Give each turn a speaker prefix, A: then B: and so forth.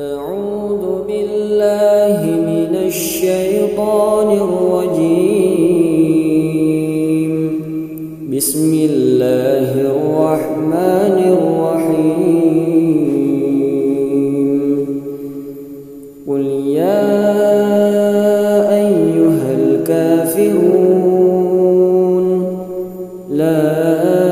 A: أعوذ بالله من الشيطان الرجيم. بسم الله الرحمن الرحيم. قل يا أيها الكافرون لا